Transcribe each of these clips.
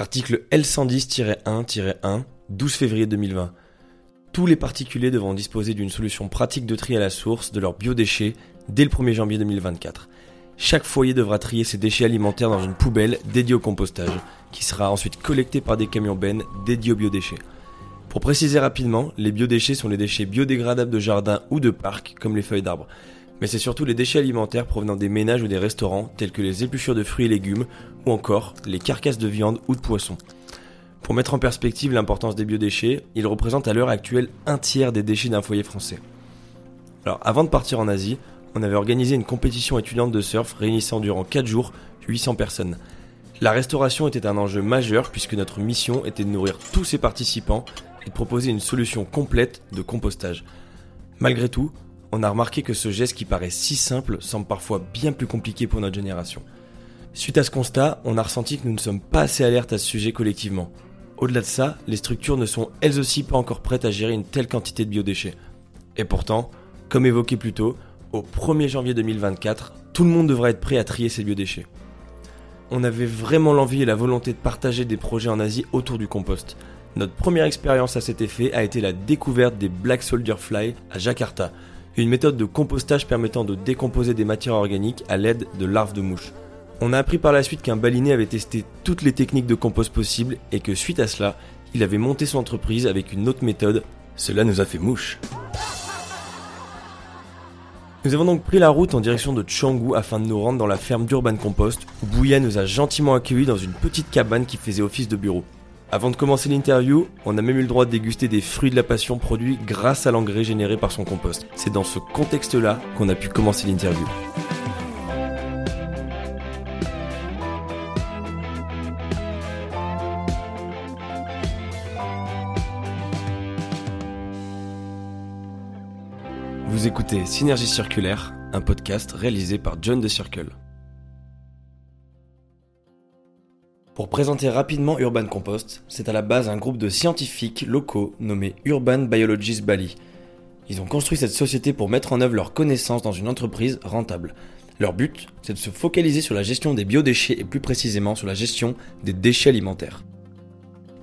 Article L110-1-1, 12 février 2020. Tous les particuliers devront disposer d'une solution pratique de tri à la source de leurs biodéchets dès le 1er janvier 2024. Chaque foyer devra trier ses déchets alimentaires dans une poubelle dédiée au compostage, qui sera ensuite collectée par des camions bennes dédiés aux biodéchets. Pour préciser rapidement, les biodéchets sont les déchets biodégradables de jardin ou de parc, comme les feuilles d'arbres. Mais c'est surtout les déchets alimentaires provenant des ménages ou des restaurants, tels que les épluchures de fruits et légumes, ou encore les carcasses de viande ou de poisson. Pour mettre en perspective l'importance des biodéchets, ils représentent à l'heure actuelle un tiers des déchets d'un foyer français. Alors avant de partir en Asie, on avait organisé une compétition étudiante de surf réunissant durant 4 jours 800 personnes. La restauration était un enjeu majeur puisque notre mission était de nourrir tous ces participants et de proposer une solution complète de compostage. Malgré tout, on a remarqué que ce geste qui paraît si simple semble parfois bien plus compliqué pour notre génération. Suite à ce constat, on a ressenti que nous ne sommes pas assez alertes à ce sujet collectivement. Au-delà de ça, les structures ne sont elles aussi pas encore prêtes à gérer une telle quantité de biodéchets. Et pourtant, comme évoqué plus tôt, au 1er janvier 2024, tout le monde devra être prêt à trier ses biodéchets. On avait vraiment l'envie et la volonté de partager des projets en Asie autour du compost. Notre première expérience à cet effet a été la découverte des Black Soldier Fly à Jakarta, une méthode de compostage permettant de décomposer des matières organiques à l'aide de larves de mouches. On a appris par la suite qu'un baliné avait testé toutes les techniques de compost possibles et que suite à cela, il avait monté son entreprise avec une autre méthode. Cela nous a fait mouche. Nous avons donc pris la route en direction de Tchangou afin de nous rendre dans la ferme d'Urban Compost où Bouya nous a gentiment accueillis dans une petite cabane qui faisait office de bureau. Avant de commencer l'interview, on a même eu le droit de déguster des fruits de la passion produits grâce à l'engrais généré par son compost. C'est dans ce contexte-là qu'on a pu commencer l'interview. Vous écoutez Synergie Circulaire, un podcast réalisé par John de Circle. Pour présenter rapidement Urban Compost, c'est à la base un groupe de scientifiques locaux nommé Urban Biologists Bali. Ils ont construit cette société pour mettre en œuvre leurs connaissances dans une entreprise rentable. Leur but, c'est de se focaliser sur la gestion des biodéchets et plus précisément sur la gestion des déchets alimentaires.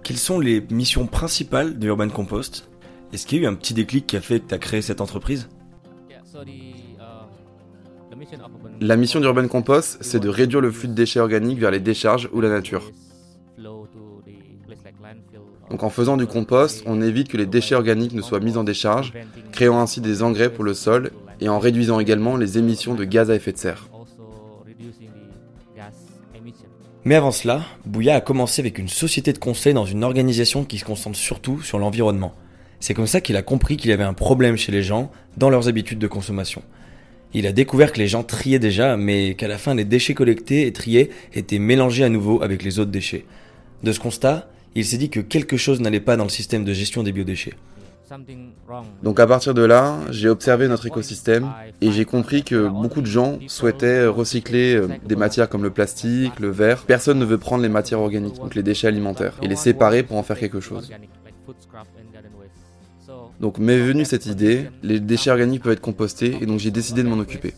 Quelles sont les missions principales de Urban Compost? Est-ce qu'il y a eu un petit déclic qui a fait que tu as créé cette entreprise? La mission d'Urban Compost, c'est de réduire le flux de déchets organiques vers les décharges ou la nature. Donc en faisant du compost, on évite que les déchets organiques ne soient mis en décharge, créant ainsi des engrais pour le sol et en réduisant également les émissions de gaz à effet de serre. Mais avant cela, Bouya a commencé avec une société de conseil dans une organisation qui se concentre surtout sur l'environnement. C'est comme ça qu'il a compris qu'il y avait un problème chez les gens dans leurs habitudes de consommation. Il a découvert que les gens triaient déjà, mais qu'à la fin les déchets collectés et triés étaient mélangés à nouveau avec les autres déchets. De ce constat, il s'est dit que quelque chose n'allait pas dans le système de gestion des biodéchets. Donc à partir de là, j'ai observé notre écosystème et j'ai compris que beaucoup de gens souhaitaient recycler euh, des matières comme le plastique, le verre. Personne ne veut prendre les matières organiques, donc les déchets alimentaires, et les séparer pour en faire quelque chose. Donc m'est venue cette idée, les déchets organiques peuvent être compostés et donc j'ai décidé de m'en occuper.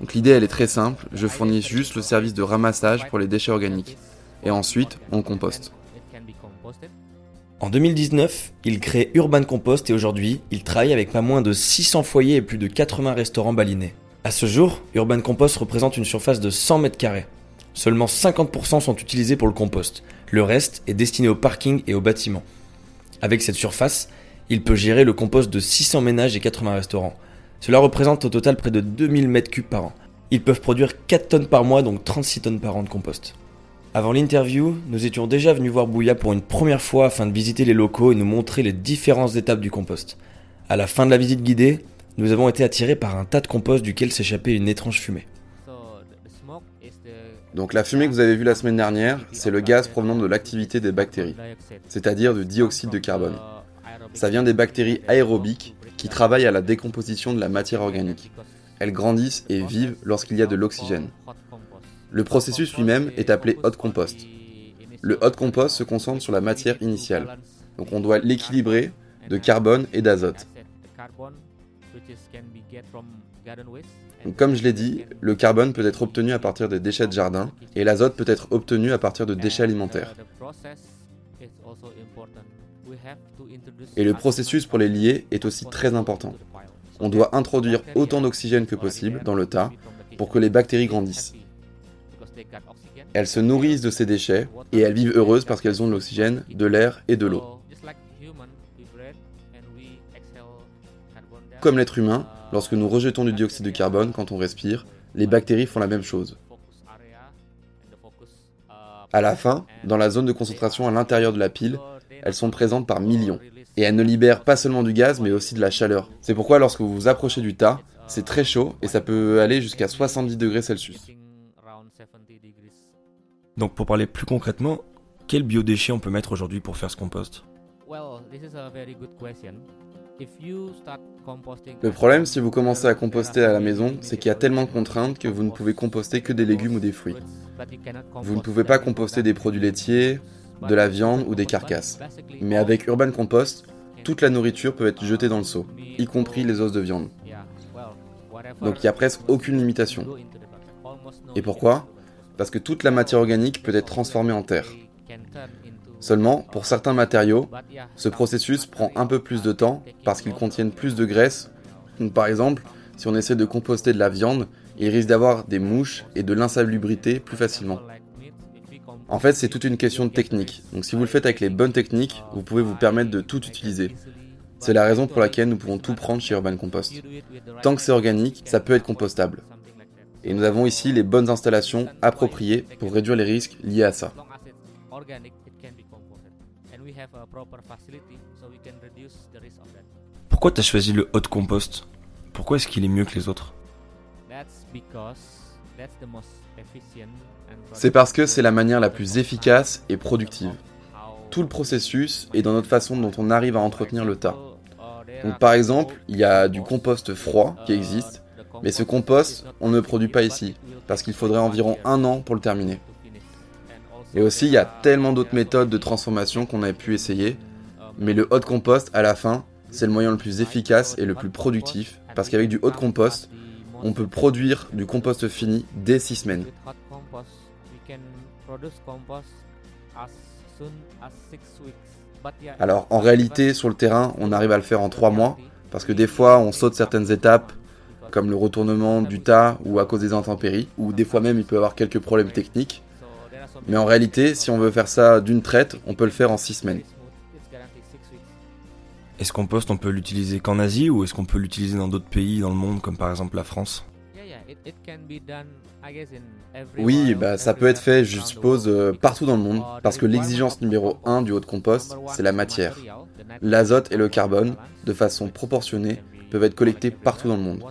Donc l'idée elle est très simple, je fournis juste le service de ramassage pour les déchets organiques. Et ensuite on composte. En 2019, il crée Urban Compost et aujourd'hui, il travaille avec pas moins de 600 foyers et plus de 80 restaurants balinés. À ce jour, Urban Compost représente une surface de 100 mètres carrés. Seulement 50% sont utilisés pour le compost. Le reste est destiné au parking et aux bâtiments. Avec cette surface, il peut gérer le compost de 600 ménages et 80 restaurants. Cela représente au total près de 2000 m3 par an. Ils peuvent produire 4 tonnes par mois, donc 36 tonnes par an de compost. Avant l'interview, nous étions déjà venus voir Bouya pour une première fois afin de visiter les locaux et nous montrer les différentes étapes du compost. À la fin de la visite guidée, nous avons été attirés par un tas de compost duquel s'échappait une étrange fumée. Donc la fumée que vous avez vue la semaine dernière, c'est le gaz provenant de l'activité des bactéries, c'est-à-dire du dioxyde de carbone. Ça vient des bactéries aérobiques qui travaillent à la décomposition de la matière organique. Elles grandissent et vivent lorsqu'il y a de l'oxygène. Le processus lui-même est appelé hot compost. Le hot compost se concentre sur la matière initiale. Donc on doit l'équilibrer de carbone et d'azote. Comme je l'ai dit, le carbone peut être obtenu à partir des déchets de jardin et l'azote peut être obtenu à partir de déchets alimentaires. Et le processus pour les lier est aussi très important. On doit introduire autant d'oxygène que possible dans le tas pour que les bactéries grandissent. Elles se nourrissent de ces déchets et elles vivent heureuses parce qu'elles ont de l'oxygène, de l'air et de l'eau. Comme l'être humain, lorsque nous rejetons du dioxyde de carbone quand on respire, les bactéries font la même chose. À la fin, dans la zone de concentration à l'intérieur de la pile, elles sont présentes par millions. Et elles ne libèrent pas seulement du gaz, mais aussi de la chaleur. C'est pourquoi lorsque vous vous approchez du tas, c'est très chaud et ça peut aller jusqu'à 70 degrés Celsius. Donc pour parler plus concrètement, quels biodéchets on peut mettre aujourd'hui pour faire ce compost? Le problème si vous commencez à composter à la maison, c'est qu'il y a tellement de contraintes que vous ne pouvez composter que des légumes ou des fruits. Vous ne pouvez pas composter des produits laitiers, de la viande ou des carcasses. Mais avec Urban Compost, toute la nourriture peut être jetée dans le seau, y compris les os de viande. Donc il n'y a presque aucune limitation. Et pourquoi? Parce que toute la matière organique peut être transformée en terre. Seulement, pour certains matériaux, ce processus prend un peu plus de temps parce qu'ils contiennent plus de graisse. par exemple, si on essaie de composter de la viande, il risque d'avoir des mouches et de l'insalubrité plus facilement. En fait, c'est toute une question de technique. Donc si vous le faites avec les bonnes techniques, vous pouvez vous permettre de tout utiliser. C'est la raison pour laquelle nous pouvons tout prendre chez Urban Compost. Tant que c'est organique, ça peut être compostable. Et nous avons ici les bonnes installations appropriées pour réduire les risques liés à ça. Pourquoi tu as choisi le hot compost? Pourquoi est-ce qu'il est mieux que les autres? C'est parce que c'est la manière la plus efficace et productive. Tout le processus est dans notre façon dont on arrive à entretenir le tas. Donc par exemple, il y a du compost froid qui existe, mais ce compost, on ne le produit pas ici, parce qu'il faudrait environ un an pour le terminer. Et aussi, il y a tellement d'autres méthodes de transformation qu'on a pu essayer. Mais le hot compost, à la fin, c'est le moyen le plus efficace et le plus productif. Parce qu'avec du hot compost, on peut produire du compost fini dès 6 semaines. Alors en réalité, sur le terrain, on arrive à le faire en 3 mois. Parce que des fois, on saute certaines étapes, comme le retournement du tas ou à cause des intempéries, ou des fois même il peut y avoir quelques problèmes techniques. Mais en réalité, si on veut faire ça d'une traite, on peut le faire en 6 semaines. Est-ce qu'on poste, on peut l'utiliser qu'en Asie ou est-ce qu'on peut l'utiliser dans d'autres pays dans le monde, comme par exemple la France? Oui, bah, ça peut être fait, je suppose, euh, partout dans le monde, parce que l'exigence numéro 1 du haut de compost, c'est la matière. L'azote et le carbone, de façon proportionnée, peuvent être collectés partout dans le monde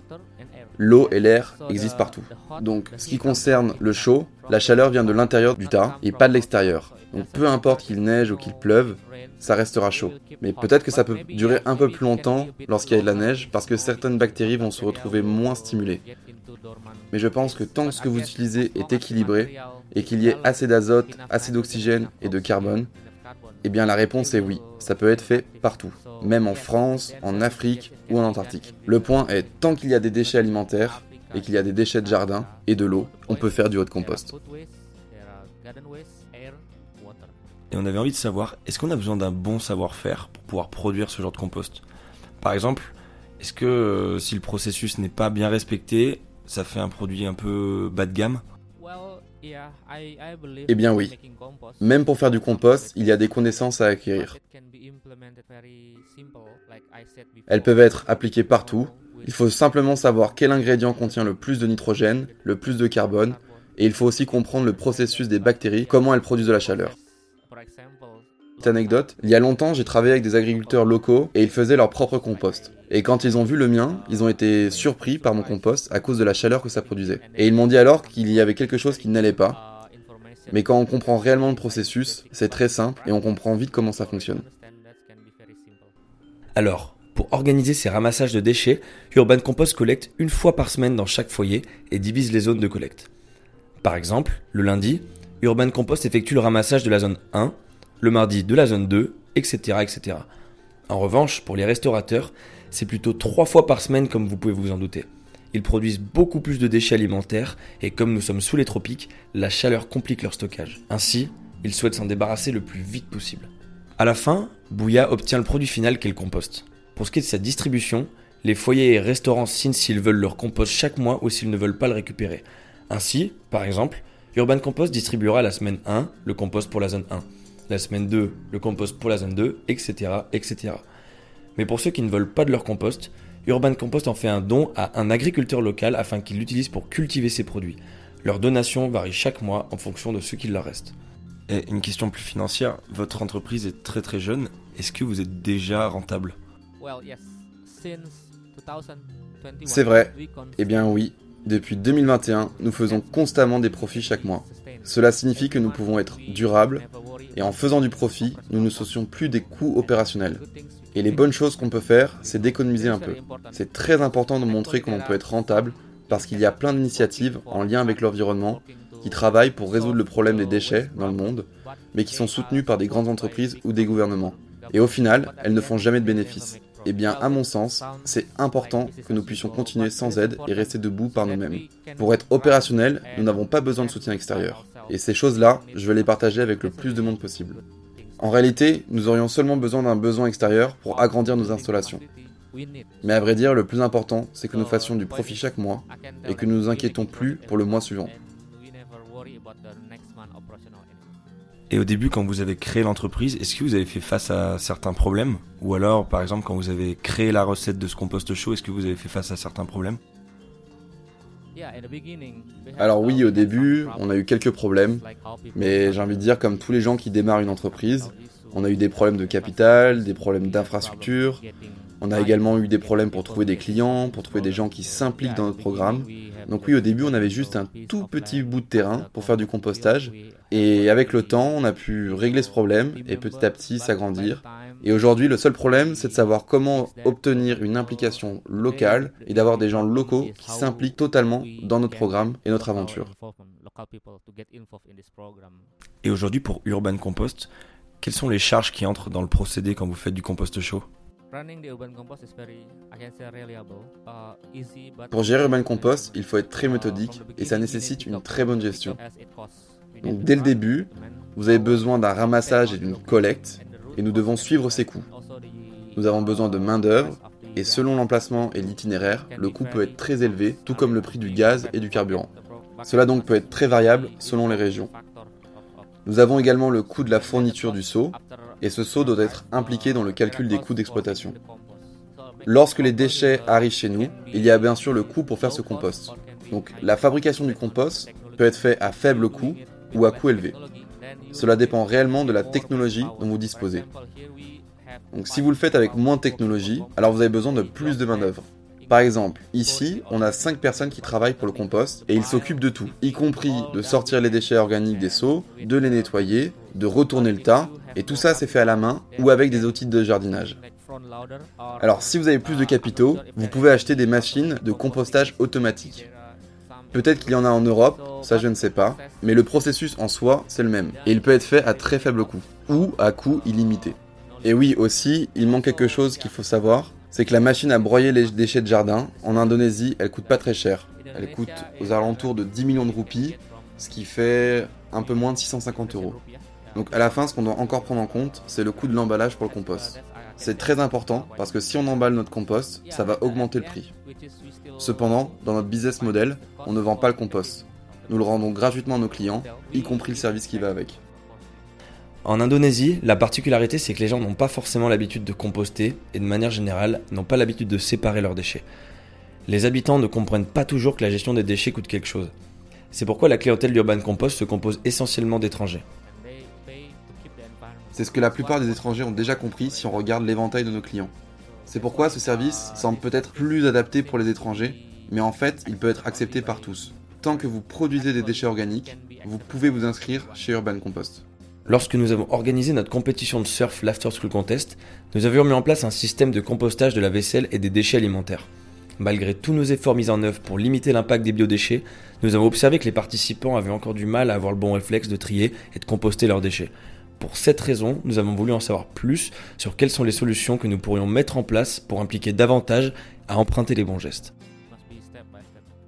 l'eau et l'air existent partout. Donc, ce qui concerne le chaud, la chaleur vient de l'intérieur du tas et pas de l'extérieur. Donc, peu importe qu'il neige ou qu'il pleuve, ça restera chaud. Mais peut-être que ça peut durer un peu plus longtemps lorsqu'il y a de la neige parce que certaines bactéries vont se retrouver moins stimulées. Mais je pense que tant que ce que vous utilisez est équilibré et qu'il y ait assez d'azote, assez d'oxygène et de carbone, eh bien la réponse est oui, ça peut être fait partout, même en France, en Afrique ou en Antarctique. Le point est, tant qu'il y a des déchets alimentaires et qu'il y a des déchets de jardin et de l'eau, on peut faire du haut de compost. Et on avait envie de savoir, est-ce qu'on a besoin d'un bon savoir-faire pour pouvoir produire ce genre de compost? Par exemple, est-ce que euh, si le processus n'est pas bien respecté, ça fait un produit un peu bas de gamme? Eh bien oui. Même pour faire du compost, il y a des connaissances à acquérir. Elles peuvent être appliquées partout. Il faut simplement savoir quel ingrédient contient le plus de nitrogène, le plus de carbone, et il faut aussi comprendre le processus des bactéries, comment elles produisent de la chaleur. Petite anecdote, il y a longtemps j'ai travaillé avec des agriculteurs locaux et ils faisaient leur propre compost. Et quand ils ont vu le mien, ils ont été surpris par mon compost à cause de la chaleur que ça produisait. Et ils m'ont dit alors qu'il y avait quelque chose qui n'allait pas. Mais quand on comprend réellement le processus, c'est très simple et on comprend vite comment ça fonctionne. Alors, pour organiser ces ramassages de déchets, Urban Compost collecte une fois par semaine dans chaque foyer et divise les zones de collecte. Par exemple, le lundi, Urban Compost effectue le ramassage de la zone 1, le mardi de la zone 2, etc. etc. En revanche, pour les restaurateurs, c'est plutôt trois fois par semaine comme vous pouvez vous en douter. Ils produisent beaucoup plus de déchets alimentaires et comme nous sommes sous les tropiques, la chaleur complique leur stockage. Ainsi, ils souhaitent s'en débarrasser le plus vite possible. À la fin, Bouya obtient le produit final qu'est le compost. Pour ce qui est de sa distribution, les foyers et restaurants signent s'ils veulent leur compost chaque mois ou s'ils ne veulent pas le récupérer. Ainsi, par exemple, Urban Compost distribuera la semaine 1 le compost pour la zone 1, la semaine 2 le compost pour la zone 2, etc., etc. Mais pour ceux qui ne veulent pas de leur compost, Urban Compost en fait un don à un agriculteur local afin qu'il l'utilise pour cultiver ses produits. Leur donation varie chaque mois en fonction de ce qu'il leur reste. Et une question plus financière, votre entreprise est très très jeune, est-ce que vous êtes déjà rentable? C'est vrai, eh bien oui, depuis 2021, nous faisons constamment des profits chaque mois. Cela signifie que nous pouvons être durables et en faisant du profit, nous ne soucions plus des coûts opérationnels. Et les bonnes choses qu'on peut faire, c'est d'économiser un peu. C'est très important de montrer qu'on peut être rentable parce qu'il y a plein d'initiatives en lien avec l'environnement qui travaillent pour résoudre le problème des déchets dans le monde, mais qui sont soutenues par des grandes entreprises ou des gouvernements. Et au final, elles ne font jamais de bénéfices. Eh bien, à mon sens, c'est important que nous puissions continuer sans aide et rester debout par nous-mêmes. Pour être opérationnel, nous n'avons pas besoin de soutien extérieur. Et ces choses-là, je vais les partager avec le plus de monde possible. En réalité, nous aurions seulement besoin d'un besoin extérieur pour agrandir nos installations. Mais à vrai dire, le plus important, c'est que nous fassions du profit chaque mois et que nous nous inquiétons plus pour le mois suivant. Et au début, quand vous avez créé l'entreprise, est-ce que vous avez fait face à certains problèmes? Ou alors, par exemple, quand vous avez créé la recette de ce compost chaud, est-ce que vous avez fait face à certains problèmes? Alors oui, au début, on a eu quelques problèmes, mais j'ai envie de dire comme tous les gens qui démarrent une entreprise, on a eu des problèmes de capital, des problèmes d'infrastructure, on a également eu des problèmes pour trouver des clients, pour trouver des gens qui s'impliquent dans notre programme. Donc oui, au début, on avait juste un tout petit bout de terrain pour faire du compostage. Et avec le temps, on a pu régler ce problème et petit à petit s'agrandir. Et aujourd'hui, le seul problème, c'est de savoir comment obtenir une implication locale et d'avoir des gens locaux qui s'impliquent totalement dans notre programme et notre aventure. Et aujourd'hui, pour Urban Compost, quelles sont les charges qui entrent dans le procédé quand vous faites du compost chaud? Pour gérer Urban Compost, il faut être très méthodique et ça nécessite une très bonne gestion. Donc dès le début, vous avez besoin d'un ramassage et d'une collecte et nous devons suivre ces coûts. Nous avons besoin de main-d'œuvre et selon l'emplacement et l'itinéraire, le coût peut être très élevé, tout comme le prix du gaz et du carburant. Cela donc peut être très variable selon les régions. Nous avons également le coût de la fourniture du seau, et ce seau doit être impliqué dans le calcul des coûts d'exploitation. Lorsque les déchets arrivent chez nous, il y a bien sûr le coût pour faire ce compost. Donc la fabrication du compost peut être faite à faible coût ou à coût élevé. Cela dépend réellement de la technologie dont vous disposez. Donc si vous le faites avec moins de technologie, alors vous avez besoin de plus de main-d'œuvre. Par exemple, ici, on a 5 personnes qui travaillent pour le compost et ils s'occupent de tout, y compris de sortir les déchets organiques des seaux, de les nettoyer, de retourner le tas, et tout ça c'est fait à la main ou avec des outils de jardinage. Alors si vous avez plus de capitaux, vous pouvez acheter des machines de compostage automatique. Peut-être qu'il y en a en Europe, ça je ne sais pas, mais le processus en soi, c'est le même. Et il peut être fait à très faible coût, ou à coût illimité. Et oui, aussi, il manque quelque chose qu'il faut savoir, c'est que la machine à broyer les déchets de jardin, en Indonésie, elle coûte pas très cher. Elle coûte aux alentours de 10 millions de roupies, ce qui fait un peu moins de 650 euros. Donc à la fin, ce qu'on doit encore prendre en compte, c'est le coût de l'emballage pour le compost. C'est très important parce que si on emballe notre compost, ça va augmenter le prix. Cependant, dans notre business model, on ne vend pas le compost. Nous le rendons gratuitement à nos clients, y compris le service qui va avec. En Indonésie, la particularité c'est que les gens n'ont pas forcément l'habitude de composter et de manière générale n'ont pas l'habitude de séparer leurs déchets. Les habitants ne comprennent pas toujours que la gestion des déchets coûte quelque chose. C'est pourquoi la clientèle d'Urban Compost se compose essentiellement d'étrangers. C'est ce que la plupart des étrangers ont déjà compris si on regarde l'éventail de nos clients. C'est pourquoi ce service semble peut-être plus adapté pour les étrangers, mais en fait, il peut être accepté par tous. Tant que vous produisez des déchets organiques, vous pouvez vous inscrire chez Urban Compost. Lorsque nous avons organisé notre compétition de surf l'After School Contest, nous avions mis en place un système de compostage de la vaisselle et des déchets alimentaires. Malgré tous nos efforts mis en œuvre pour limiter l'impact des biodéchets, nous avons observé que les participants avaient encore du mal à avoir le bon réflexe de trier et de composter leurs déchets. Pour cette raison, nous avons voulu en savoir plus sur quelles sont les solutions que nous pourrions mettre en place pour impliquer davantage à emprunter les bons gestes.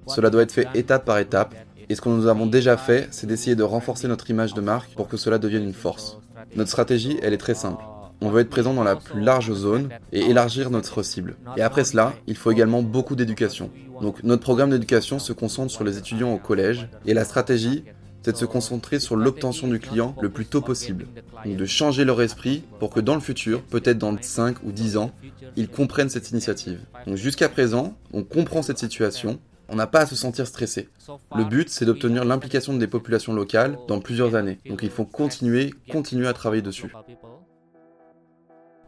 Cela doit être fait étape par étape, et ce que nous avons déjà fait, c'est d'essayer de renforcer notre image de marque pour que cela devienne une force. Notre stratégie, elle est très simple. On veut être présent dans la plus large zone et élargir notre cible. Et après cela, il faut également beaucoup d'éducation. Donc notre programme d'éducation se concentre sur les étudiants au collège, et la stratégie, c'est de se concentrer sur l'obtention du client le plus tôt possible. Donc de changer leur esprit pour que dans le futur, peut-être dans 5 ou 10 ans, ils comprennent cette initiative. Donc jusqu'à présent, on comprend cette situation, on n'a pas à se sentir stressé. Le but, c'est d'obtenir l'implication des populations locales dans plusieurs années. Donc il faut continuer, continuer à travailler dessus.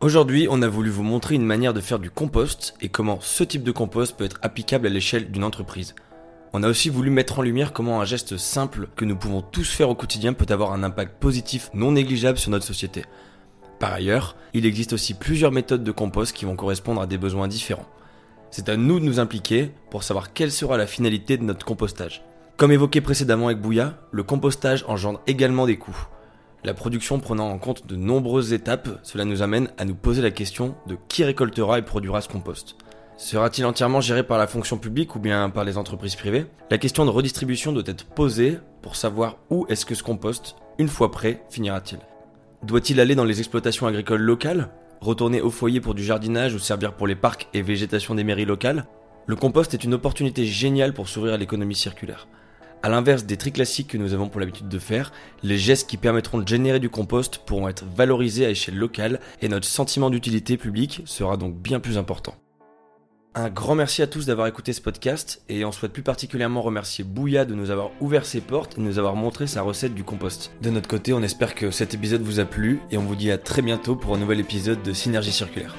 Aujourd'hui, on a voulu vous montrer une manière de faire du compost et comment ce type de compost peut être applicable à l'échelle d'une entreprise. On a aussi voulu mettre en lumière comment un geste simple que nous pouvons tous faire au quotidien peut avoir un impact positif non négligeable sur notre société. Par ailleurs, il existe aussi plusieurs méthodes de compost qui vont correspondre à des besoins différents. C'est à nous de nous impliquer pour savoir quelle sera la finalité de notre compostage. Comme évoqué précédemment avec Bouya, le compostage engendre également des coûts. La production prenant en compte de nombreuses étapes, cela nous amène à nous poser la question de qui récoltera et produira ce compost. Sera-t-il entièrement géré par la fonction publique ou bien par les entreprises privées? La question de redistribution doit être posée pour savoir où est-ce que ce compost, une fois prêt, finira-t-il? Doit-il aller dans les exploitations agricoles locales? Retourner au foyer pour du jardinage ou servir pour les parcs et végétation des mairies locales Le compost est une opportunité géniale pour s'ouvrir à l'économie circulaire. A l'inverse des tri classiques que nous avons pour l'habitude de faire, les gestes qui permettront de générer du compost pourront être valorisés à échelle locale et notre sentiment d'utilité publique sera donc bien plus important. Un grand merci à tous d'avoir écouté ce podcast et on souhaite plus particulièrement remercier Bouya de nous avoir ouvert ses portes et de nous avoir montré sa recette du compost. De notre côté, on espère que cet épisode vous a plu et on vous dit à très bientôt pour un nouvel épisode de Synergie Circulaire.